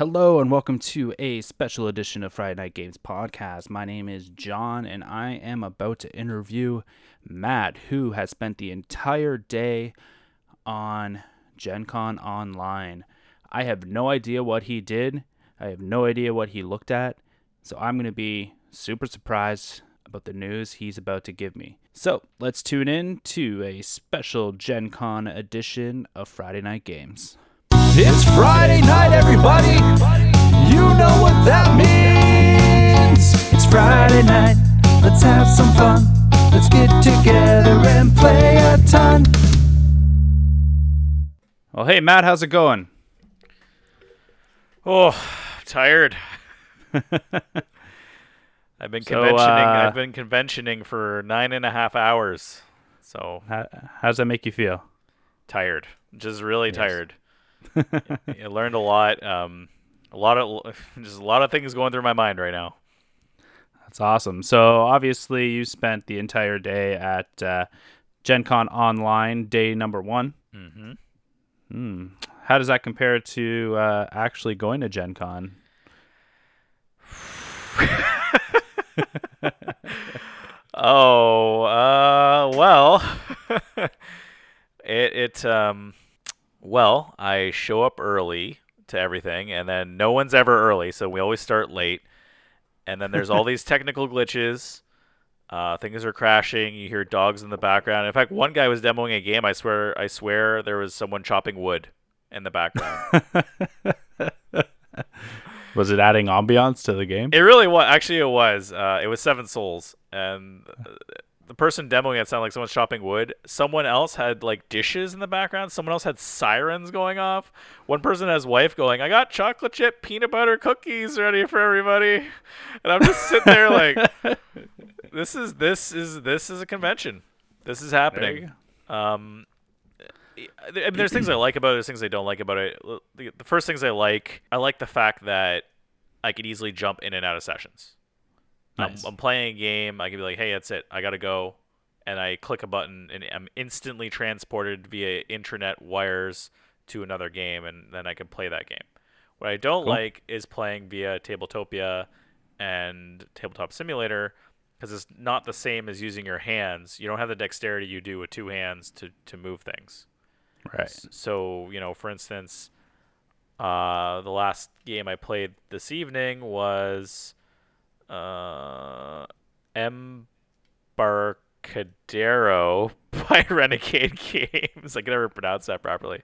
Hello and welcome to a special edition of Friday Night Games podcast. My name is Jon and I am about to interview Matt, who has spent the entire day on Gen Con Online. I have no idea what he did, I have no idea what he looked at, so I'm going to be super surprised about the news he's about to give me. So let's tune in to a special Gen Con edition of Friday Night Games. It's Friday night, everybody. You know what that means. It's Friday night. Let's have some fun. Let's get together and play a ton. Well, hey Matt, how's it going? Oh, tired. I've been So, conventioning. uh, I've been conventioning for nine and a half hours. So How, how does that make you feel? tired, just really Yes. tired. I learned a lot. Um, a lot of just a lot of things going through my mind right now. That's awesome. So obviously, you spent the entire day at uh, Gen Con Online, day number one. hmm Hmm. How does that compare to uh, actually going to Gen Con? Oh, uh, well, it it um, well, I show up early to everything, and then no one's ever early, so we always start late. And then there's all these technical glitches. Uh, things are crashing. You hear dogs in the background. In fact, one guy was demoing a game. I swear, I swear, there was someone chopping wood in the background. Was it adding ambiance to the game? It really was. Actually, it was. Uh, it was Seven Souls, and uh, the person demoing it sounded like someone's chopping wood. Someone else had like dishes in the background. Someone else had sirens going off. One person has wife going, "I got chocolate chip peanut butter cookies ready for everybody," and I'm just sitting there like, "This is this is this is a convention. This is happening." Um, I mean, there's things I like about it. There's things I don't like about it. The, the first things I like, I like the fact that I could easily jump in and out of sessions. I'm, I'm playing a game. I can be like, "Hey, that's it. I gotta go," and I click a button, and I'm instantly transported via internet wires to another game, and then I can play that game. What I don't Cool. like is playing via Tabletopia and Tabletop Simulator because it's not the same as using your hands. You don't have the dexterity you do with two hands to to move things. Right. So, you know, for instance, uh, the last game I played this evening was uh, Embarcadero by Renegade Games. I can never pronounce that properly.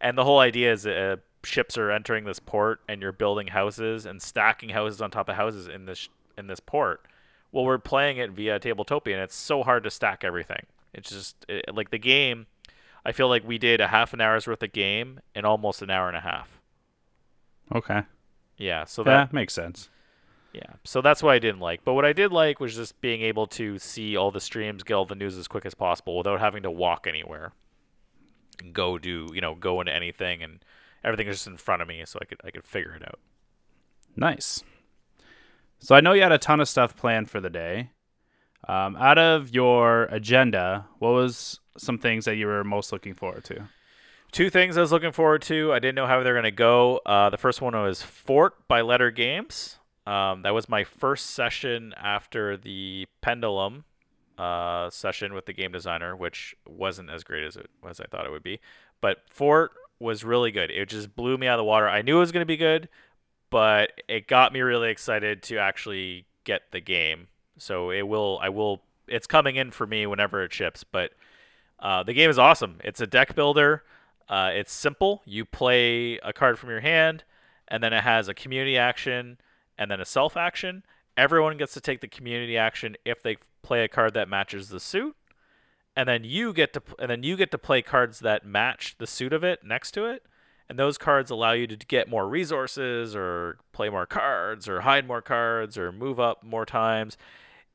And the whole idea is uh, ships are entering this port, and you're building houses and stacking houses on top of houses in this in this port. Well, we're playing it via Tabletopia, and it's so hard to stack everything. It's just it, like the game. I feel like we did a half an hour's worth of game in almost an hour and a half. Okay. Yeah, so Yeah, that makes sense. Yeah, so that's what I didn't like. But what I did like was just being able to see all the streams, get all the news as quick as possible without having to walk anywhere. And go do you know go into anything, and everything is just in front of me, so I could I could figure it out. Nice. So I know you had a ton of stuff planned for the day. Um, out of your agenda, what was some things that you were most looking forward to? Two things I was looking forward to. I didn't know how they're going to go. Uh, the first one was Fort by Leder Games. Um, that was my first session after the Pendulum uh, session with the game designer, which wasn't as great as it as I thought it would be. But Fort was really good. It just blew me out of the water. I knew it was going to be good, but it got me really excited to actually get the game. So it will. I will. It's coming in for me whenever it ships. But uh, the game is awesome. It's a deck builder. Uh, it's simple. You play a card from your hand, and then it has a community action and then a self action. Everyone gets to take the community action if they play a card that matches the suit, and then you get to and then you get to play cards that match the suit of it next to it. And those cards allow you to get more resources, or play more cards, or hide more cards, or move up more times.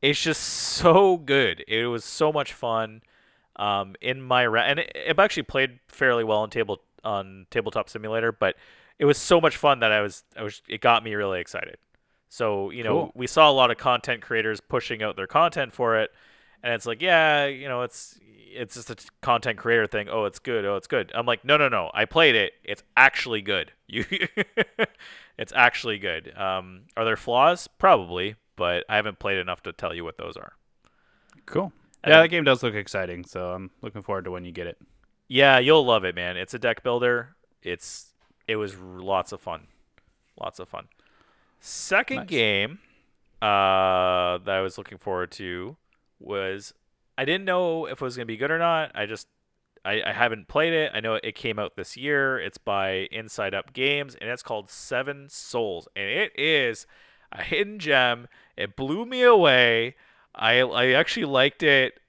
It's just so good. It was so much fun um, in my ra- and it, I've actually played fairly well on table on tabletop simulator, but it was so much fun that I was I was it got me really excited. So you know Cool. we saw a lot of content creators pushing out their content for it, and it's like yeah you know it's it's just a t- content creator thing. Oh it's good. Oh it's good. I'm like no no no. I played it. It's actually good. You It's actually good. Um, are there flaws? Probably, but I haven't played enough to tell you what those are. Cool. And yeah, that game does look exciting, so I'm looking forward to when you get it. Yeah, you'll love it, man. It's a deck builder. It's it was r- lots of fun, lots of fun. Second Nice. game uh, that I was looking forward to was I didn't know if it was gonna be good or not. I just I, I haven't played it. I know it came out this year. It's by Inside Up Games, and it's called Seven Souls, and it is a hidden gem. It blew me away. I I actually liked it.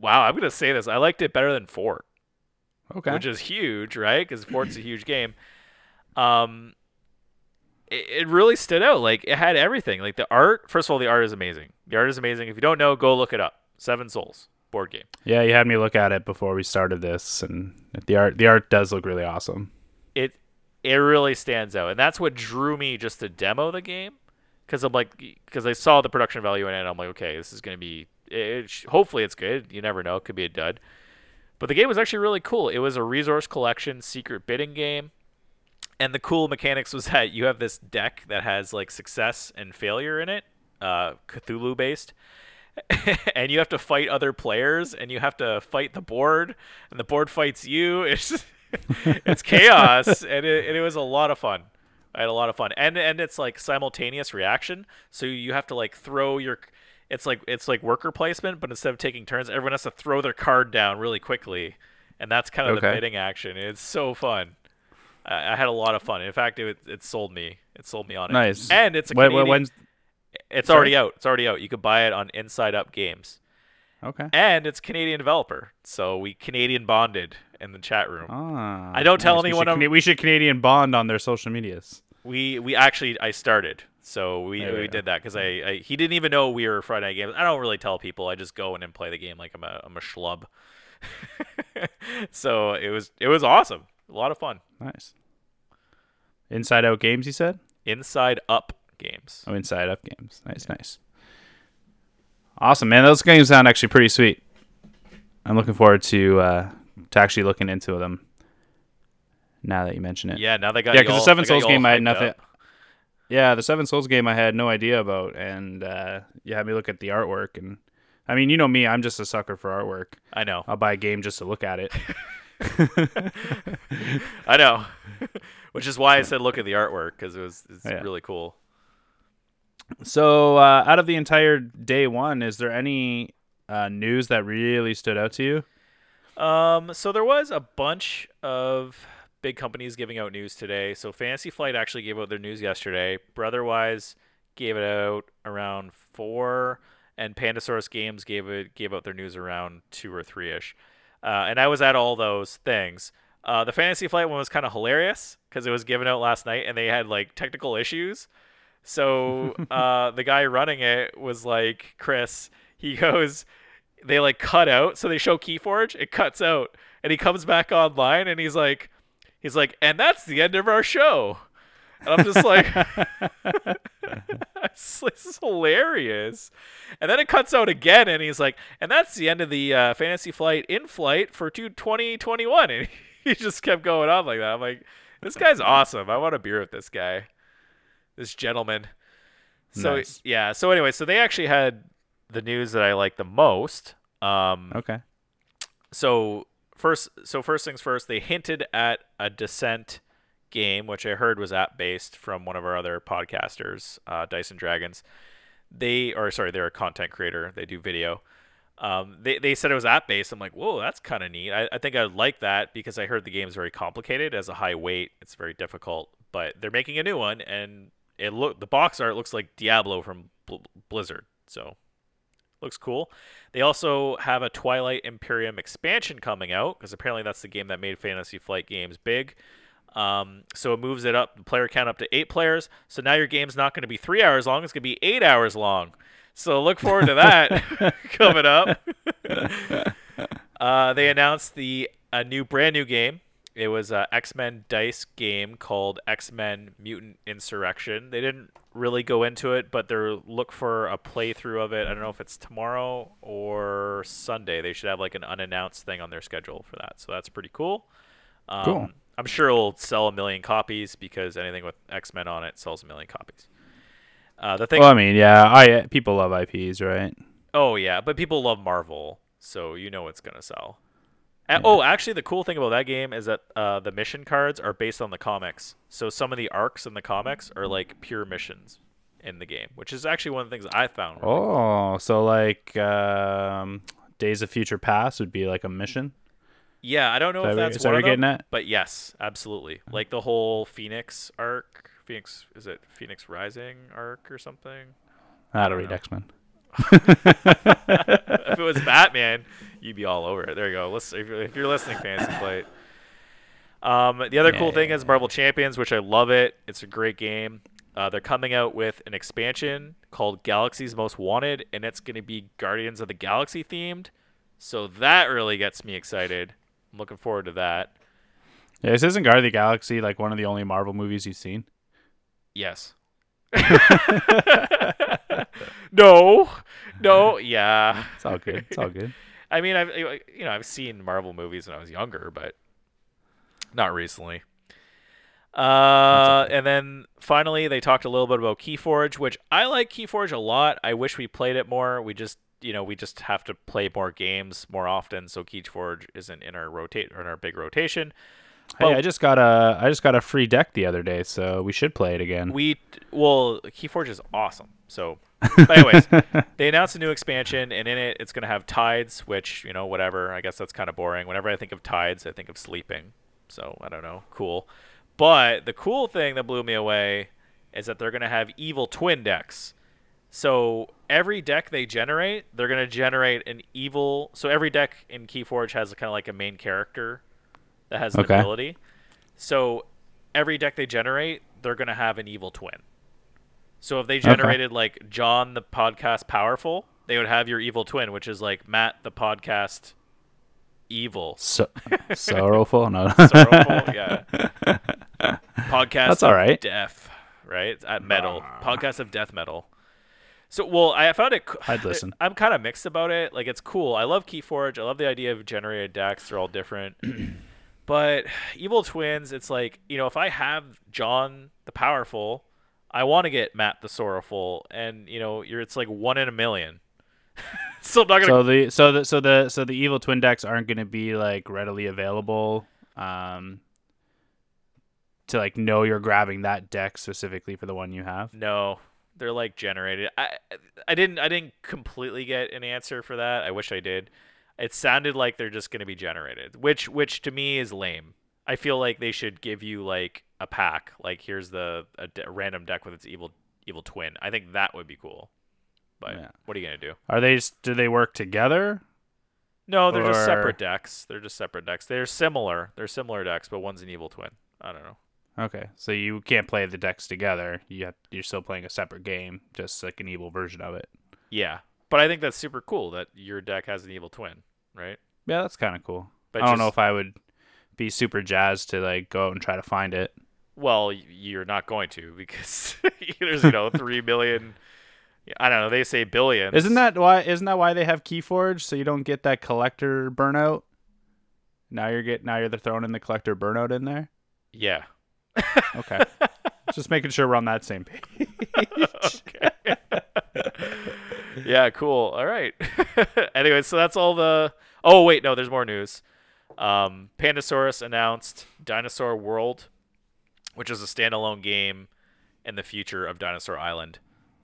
Wow, I'm gonna say this. I liked it better than Fort Okay. which is huge, right? Because Fort's a huge game. Um, it, it really stood out. Like it had everything. Like the art. First of all, the art is amazing. The art is amazing. If you don't know, go look it up. Seven Souls board game. yeah, you had me look at it before we started this, and the art the art does look really awesome. It it really stands out, and that's what drew me just to demo the game. Because I'm like, because I saw the production value in it, I'm like, okay, this is gonna be. It, sh- hopefully, it's good. You never know; it could be a dud. But the game was actually really cool. It was a resource collection secret bidding game. And the cool mechanics was that you have this deck that has like success and failure in it, uh, Cthulhu based. and you have to fight other players and you have to fight the board and the board fights you. It's it's chaos and it, and it was a lot of fun. I had a lot of fun. And and it's like simultaneous reaction. So you have to like throw your it's like it's like worker placement, but instead of taking turns, everyone has to throw their card down really quickly. And that's kind of the bidding action. It's so fun. I, I had a lot of fun. In fact, it it sold me. It sold me on it. Nice. And it's a Canadian, when's it's sorry? already out. It's already out. You could buy it on Inside Up Games. okay? And it's Canadian developer. So we Canadian bonded in the chat room. Ah, I don't tell nice. We anyone should, we should Canadian bond on their social medias. We we actually I started. So we, There we we did that because I, I he didn't even know we were Friday Night Games. I don't really tell people. I just go in and play the game like I'm a I'm a schlub. so it was it was awesome. A lot of fun. Nice. Inside Out Games, you said? Inside Up Games. Oh, Inside Up Games. Nice, nice. Awesome, man. Those games sound actually pretty sweet. I'm looking forward to uh, to actually looking into them. Now that you mention it. Yeah, now they got Yeah, you 'cause the Seven they got you Souls game I had nothing- up. Yeah, the Seven Souls game I had no idea about, and uh, you had me look at the artwork. And I mean, you know me, I'm just a sucker for artwork. I know. I'll buy a game just to look at it. I know. Which is why I said look at the artwork because it was it's Yeah. really cool. so, uh, out of the entire day one, is there any uh, news that really stood out to you? Um, so there was a bunch of big companies giving out news today. So Fantasy Flight actually gave out their news yesterday. Brotherwise gave it out around four, and Pandasaurus Games gave it gave out their news around two or three ish. Uh, and I was at all those things. Uh, the Fantasy Flight one was kind of hilarious because it was given out last night, and they had like technical issues. So uh, the guy running it was like Chris. He goes, they like cut out, so they show Keyforge, it cuts out, and he comes back online, and he's like, he's like, and that's the end of our show. And I'm just like, this is hilarious. And then it cuts out again, and he's like, and that's the end of the uh, Fantasy Flight in flight for 2021. And he just kept going on like that. I'm like, this guy's awesome. I want a beer with this guy, this gentleman. So Nice. yeah. So anyway, so they actually had the news that I like the most. Um, Okay. so first so first things first they hinted at a descent game which i heard was app based from one of our other podcasters uh, dyson dragons they or sorry they're a content creator they do video um, they, they said it was app based i'm like whoa that's kind of neat I, I think i like that because i heard the game's very complicated as a high weight it's very difficult but they're making a new one and it look the box art looks like diablo from Bl- blizzard so looks cool. They also have a Twilight Imperium expansion coming out because apparently that's the game that made Fantasy Flight games big. Um, so it moves it up, the player count up to eight players. So now your game's not going to be three hours long; it's going to be eight hours long. So look forward to that coming up. uh, they announced the a new brand new game. It was a X Men dice game called X Men Mutant Insurrection. They didn't really go into it, but they're look for a playthrough of it. I don't know if it's tomorrow or Sunday. They should have like an unannounced thing on their schedule for that. So that's pretty cool. Um, Cool. I'm sure it'll sell a million copies because anything with X Men on it sells a million copies. Uh, the thing, Well, I mean, yeah, I people love IPs, right? oh yeah, but people love Marvel, so you know it's gonna sell. A- Oh, actually, the cool thing about that game is that uh, the mission cards are based on the comics. So some of the arcs in the comics are like pure missions in the game, which is actually one of the things I found. really cool. Oh, so like um, Days of Future Past would be like a mission. Yeah, I don't know Is if that that's is that one what you're getting at? but yes, absolutely. Like the whole Phoenix arc, Phoenix is it Phoenix Rising arc or something? I don't don't read. X Men. if it was Batman, you'd be all over it. There you go. Listen, if you're, if you're listening, Fantasy Flight. Um, the other cool Yeah, thing yeah, is Marvel Champions, which I love it. It's a great game. Uh, they're coming out with an expansion called Galaxy's Most Wanted, and it's going to be Guardians of the Galaxy themed. So that really gets me excited. I'm looking forward to that. Yeah, this isn't Guard of the Galaxy like one of the only Marvel movies you've seen. Yes. no, no, yeah. It's all good. It's all good. I mean, I've you know I've seen Marvel movies when I was younger, but not recently. Uh, and then finally they talked a little bit about Keyforge, which I like Keyforge a lot. I wish we played it more. We just you know we just have to play more games more often, so Keyforge isn't in our rotate or in our big rotation. Hey, Well- I just got a I just got a free deck the other day, so we should play it again. We well, Keyforge is awesome. So, anyways, they announced a new expansion, and in it, it's going to have tides, which you know, whatever. I guess that's kind of boring. Whenever I think of tides, I think of sleeping. So I don't know, cool. But the cool thing that blew me away is that they're going to have evil twin decks. So every deck they generate, they're going to generate an evil. So every deck in Keyforge has kind of like a main character that has an Okay. ability. So every deck they generate, they're going to have an evil twin. So if they generated like Jon the podcast powerful, they would have your evil twin, which is like Matt the podcast evil. So sorrowful, no. Sorrowful, yeah. Podcast That's of all right. death, right? At metal. Podcast of death metal. So, well, I found it. c- I'd listen. I'm kind of mixed about it. Like, it's cool. I love Keyforge. I love the idea of generated decks. They're all different. but Evil Twins, it's like, you know, if I have Jon the Powerful, I want to get Matt the Sorrowful. And, you know, you're it's like one in a million. so I'm not to. so the so the so the so the evil twin decks aren't going to be like readily available um to like know you're grabbing that deck specifically for the one you have. No, they're like generated. I I didn't I didn't completely get an answer for that. I wish I did. It sounded like they're just going to be generated, which which to me is lame. I feel like they should give you like a pack. Like here's the a, de- random deck with its evil evil twin. I think that would be cool. But Yeah. what are you gonna do? Are they just, do they work together? No, they're just separate decks. They're just separate decks. They're similar. They're similar decks, but one's an evil twin. I don't know. Okay. So you can't play the decks together. You have, you're still playing a separate game, just like an evil version of it. Yeah, but I think that's super cool that your deck has an evil twin, right? Yeah, that's kind of cool. But I don't know if I would be super jazzed to like go out and try to find it. Well, you're not going to because there's you know three billion. I don't know. They say billions. Isn't that why? Isn't that why they have Keyforge so you don't get that collector burnout? Now you're get now you're throwing in the collector burnout in there. Yeah. Okay, just making sure we're on that same page. okay. Yeah. Cool. All right. anyway, so that's all the. Oh wait, no. There's more news. Um, Pandasaurus announced Dinosaur World, which is a standalone game in the future of Dinosaur Island.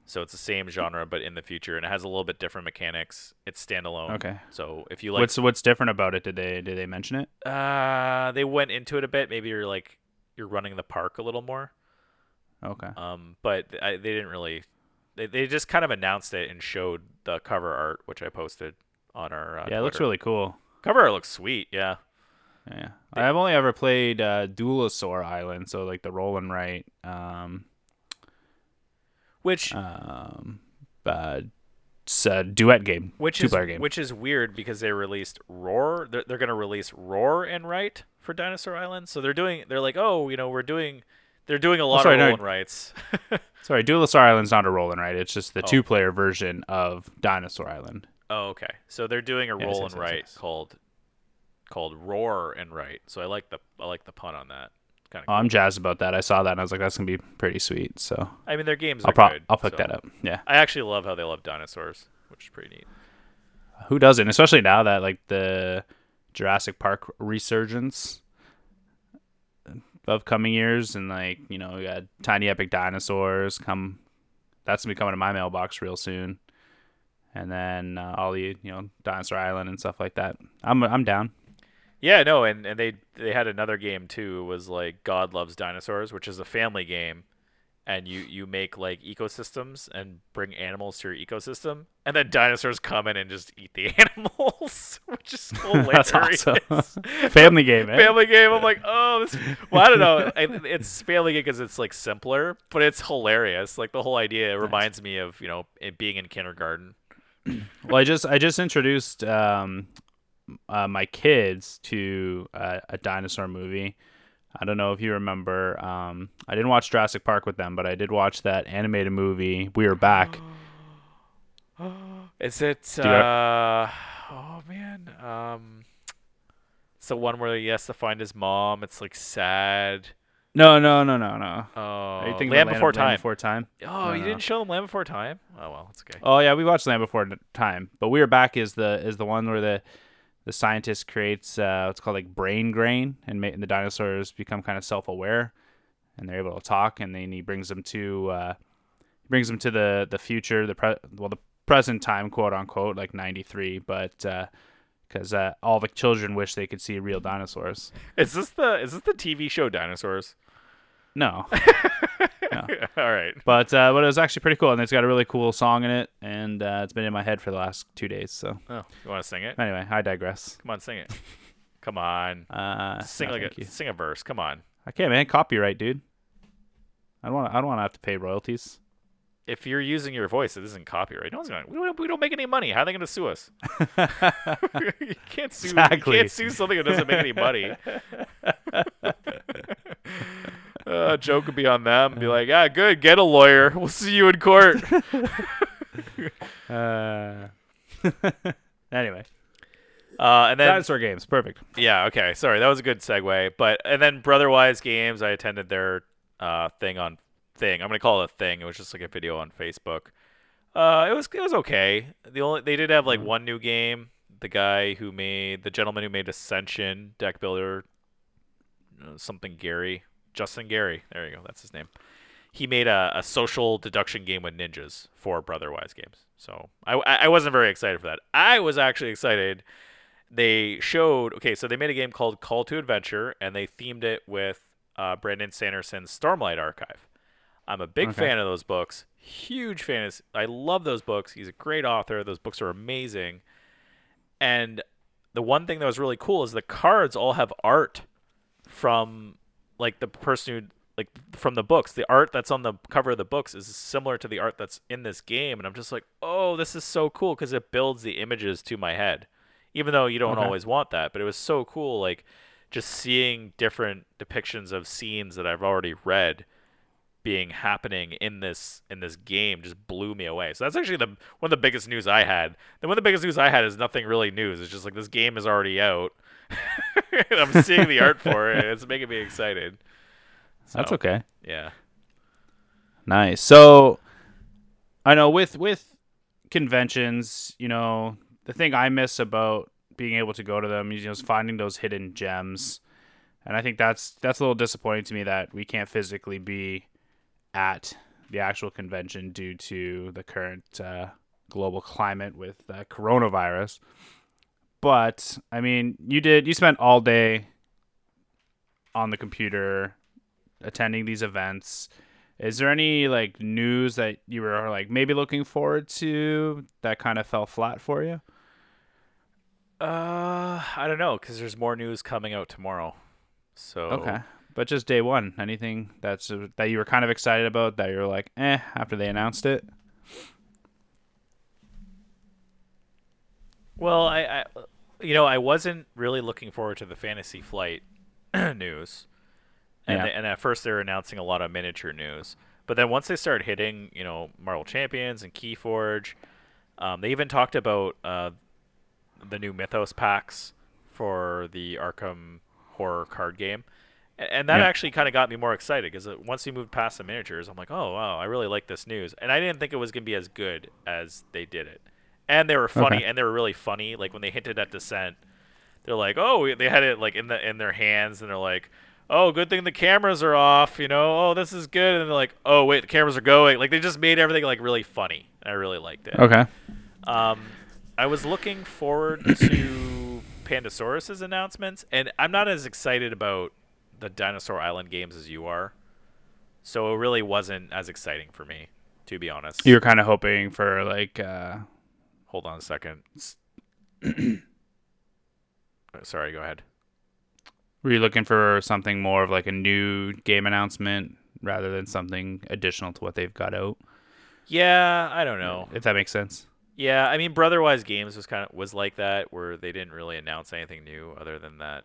So it's the same genre, but in the future, and it has a little bit different mechanics. It's standalone. Okay. So if you like what's what's different about it? Did they did they mention it? Uh, they went into it a bit. Maybe you're like you're running the park a little more. Okay. Um, but I, they didn't really. They, they just kind of announced it and showed the cover art, which I posted on our. Uh, yeah, it looks really cool. Cover art looks sweet. Yeah. Yeah, I've only ever played uh, Island, so like the roll and write, um, Which um, uh, it's a duet game, which two is player game. which is weird because they released Roar. They're, they're gonna release Roar and Write for Dinosaur Island. So they're doing. They're like, oh, you know, we're doing. They're doing a oh, lot sorry, of no. roll and writes. Sorry, Duelosaur Island's not a roll and write. It's just the Oh. two player version of Dinosaur Island. oh, okay. So they're doing a Yes, roll yes, and yes, write yes. called called Roar and Write. So I like the I like the pun on that. Kind of. Oh, I'm jazzed about that. I saw that and I was like, that's gonna be pretty sweet. So I mean, their games I'll are pro- good. I'll pick so- that up. Yeah. I actually love how they love dinosaurs, which is pretty neat. Who doesn't? Especially now that like the Jurassic Park resurgence of coming years and like you know we got tiny epic dinosaurs come. That's gonna be coming to my mailbox real soon. And then uh, all the you know Dinosaur Island and stuff like that. I'm I'm down. Yeah, no, and, and they they had another game too. It was like Gods Love Dinosaurs, which is a family game, and you you make like ecosystems and bring animals to your ecosystem, and then dinosaurs come in and just eat the animals, which is hilarious. That's awesome. Family game, eh? Family game. I'm like, oh, this. Well, I don't know. I- It's family game because it's like simpler, but it's hilarious. Like the whole idea it reminds me of you know it being in kindergarten. well, I just I just introduced um, uh, my kids to uh, a dinosaur movie. I don't know if you remember. Um, I didn't watch Jurassic Park with them, but I did watch that animated movie. We are back. Is it? Uh, oh man, um, it's the one where he has to find his mom. It's like sad. No, no, no, no, no. Oh, Are you thinking Land of Before Land Time. Before Time. oh, No, you no. didn't show them Land Before Time. Oh well, it's okay. Oh yeah, we watched Land Before Time, but We Are Back is the is the one where the the scientist creates uh, what's called like brain grain, and, ma- and the dinosaurs become kind of self aware, and they're able to talk, and then he brings them to uh, he brings them to the the future, the pre- well the present time, quote unquote, like ninety three, but. Uh, because uh, all the children wish they could see real dinosaurs. Is this the is this the TV show Dinosaurs? No, All right. but uh, but it was actually pretty cool, and it's got a really cool song in it, and uh, it's been in my head for the last two days. So Oh, you want to sing it? anyway, I digress. Come on, sing it. Come on, Uh, sing no, like a you. sing a verse. Come on. I can't, man. Copyright, dude. I don't want. I don't want to have to pay royalties. If you're using your voice, it isn't copyright. No one's gonna. We don't, we don't make any money. How are they gonna sue us? you can't sue. Exactly. You can't sue something that doesn't make any money. Uh, Joe could be on them and be like, "Ah, good. Get a lawyer. We'll see you in court." Uh, anyway, Uh, and then dinosaur games, perfect. Yeah, okay. Sorry, that was a good segue. But and then Brotherwise Games, I attended their uh thing on thing. I'm gonna call it a thing. It was just like a video on Facebook. Uh, it was it was okay. The only they did have like one new game. The guy who made the gentleman who made Ascension deck builder, uh, something Gary, Justin Gary. There you go. That's his name. He made a, a social deduction game with ninjas for Brotherwise Games. So I, I wasn't very excited for that. I was actually excited they showed okay so they made a game called call to adventure and they themed it with uh, brandon sanderson's stormlight archive i'm a big Okay. fan of those books huge fan of, i love those books he's a great author those books are amazing and the one thing that was really cool is the cards all have art from like the person who like from the books the art that's on the cover of the books is similar to the art that's in this game and i'm just like oh this is so cool because it builds the images to my head even though you don't Okay. always want that but it was so cool like just seeing different depictions of scenes that i've already read being happening in this in this game just blew me away. So that's actually the one of the biggest news i had. Then one of the biggest news i had is nothing really news it's just like this game is already out i'm seeing the art for it it's making me excited That's okay. yeah Nice. So, I know with with conventions, you know, the thing I miss about being able to go to them is you know, is finding those hidden gems, and I think that's that's a little disappointing to me that we can't physically be at the actual convention due to the current uh, global climate with uh, coronavirus. But I mean, you did you spent all day on the computer attending these events. Is there any like news that you were like maybe looking forward to that kind of fell flat for you? uh i don't know because there's more news coming out tomorrow so Okay, but just day one, anything that's uh, that you were kind of excited about that you were like, eh, after they announced it. Well, I, I, you know, I wasn't really looking forward to the Fantasy Flight news, and Yeah. they- and at first they were announcing a lot of miniature news, but then once they started hitting, you know, Marvel Champions and Keyforge, um, they even talked about uh, the new Mythos packs for the Arkham horror card game, A- and that Yeah. actually kind of got me more excited because once you moved past the miniatures, I'm like, oh wow, I really like this news, and I didn't think it was gonna be as good as they did it, and they were funny, Okay. and they were really funny. Like when they hinted at Descent, they're like, oh, they had it like in the in their hands, and they're like. Oh, good thing the cameras are off, you know. Oh, this is good. And they're like, oh, wait, the cameras are going. Like they just made everything like really funny. I really liked it. Okay. Um, I was looking forward to Pandasaurus's announcements, and I'm not as excited about the Dinosaur Island games as you are. So it really wasn't as exciting for me, to be honest. You're kind of hoping for like uh Hold on a second. Sorry, go ahead. were you looking for something more of like a new game announcement rather than something additional to what they've got out? Yeah, I don't know. If that makes sense. Yeah, I mean, Brotherwise Games was kind of was like that, where they didn't really announce anything new other than that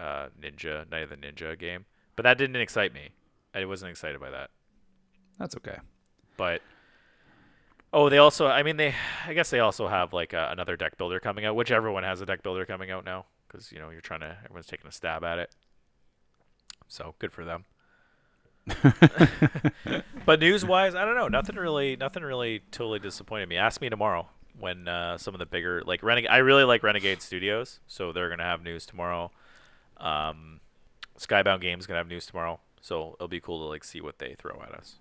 uh, Ninja Night of the Ninja game. But that didn't excite me. I wasn't excited by that. That's okay. but oh they also i mean they i guess they also have like uh, another deck builder coming out which everyone has a deck builder coming out now because you know you're trying to everyone's taking a stab at it. So good for them. But news wise i don't know nothing really nothing really totally disappointed me. Ask me tomorrow when uh, some of the bigger like renegade i really like renegade studios so they're gonna have news tomorrow. Um, skybound games gonna have news tomorrow so it'll be cool to like see what they throw at us.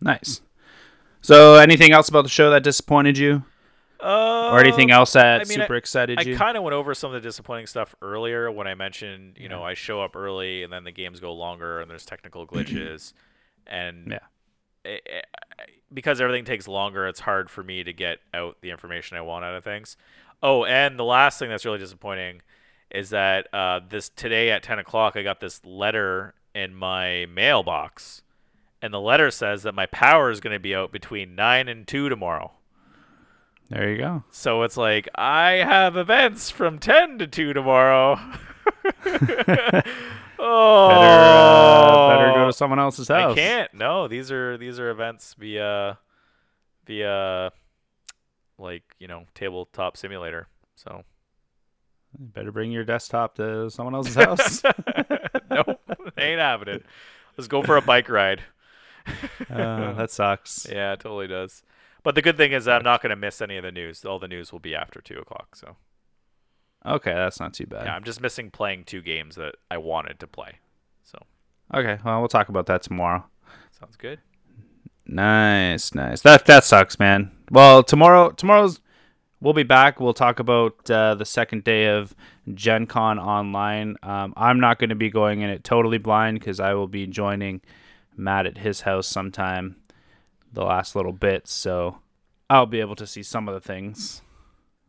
Nice. So, anything else about the show that disappointed you, uh, or anything else that I mean, I- super excited you I you? kind of went over some of the disappointing stuff earlier when I mentioned, you know, I show up early and then the games go longer and there's technical glitches, and Yeah. i- i- because everything takes longer, it's hard for me to get out the information I want out of things. Oh, and the last thing that's really disappointing is that uh, this today at ten o'clock I got this letter in my mailbox, and the letter says that my power is going to be out between nine and two tomorrow. there you go. So it's like I have events from ten to two tomorrow. oh, Better, uh, better go to someone else's house. I can't. No, these are these are events via via like you know tabletop simulator. So Better bring your desktop to someone else's house. nope, ain't happening. Let's go for a bike ride. Uh, that sucks. Yeah, it totally does. But the good thing is I'm not going to miss any of the news. All the news will be after two o'clock. So Okay, that's not too bad. yeah, I'm just missing playing two games that I wanted to play. So Okay, well, we'll talk about that tomorrow. sounds good. Nice, nice. That that sucks, man. Well, tomorrow tomorrow's we'll be back. We'll talk about uh, the second day of Gen Con online. Um, I'm not going to be going in it totally blind because I will be joining Matt at his house sometime the last little bit, so I'll be able to see some of the things.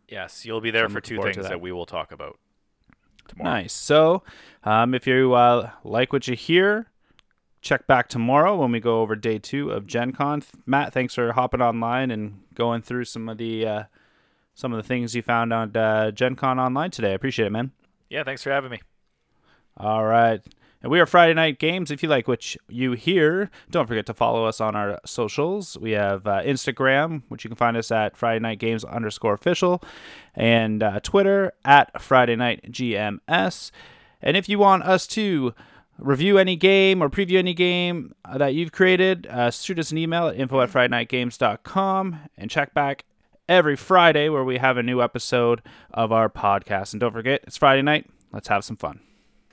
Yes, you'll be there I'm for two things that. that. we will talk about tomorrow. Nice. So, um, if you uh, like what you hear, check back tomorrow when we go over day two of Gen Con. Matt, thanks for hopping online and going through some of the uh, some of the things you found on uh, Gen Con online today. I appreciate it, man. Yeah, thanks for having me. All right. And we are Friday Night Games. If you like what you hear, don't forget to follow us on our socials. We have uh, Instagram, which you can find us at Friday Night Games underscore official, and uh, Twitter at Friday Night GMS. And if you want us to review any game or preview any game that you've created, uh, shoot us an email at info at FridayNightGames.com and check back every Friday where we have a new episode of our podcast. And don't forget, it's Friday night. Let's have some fun.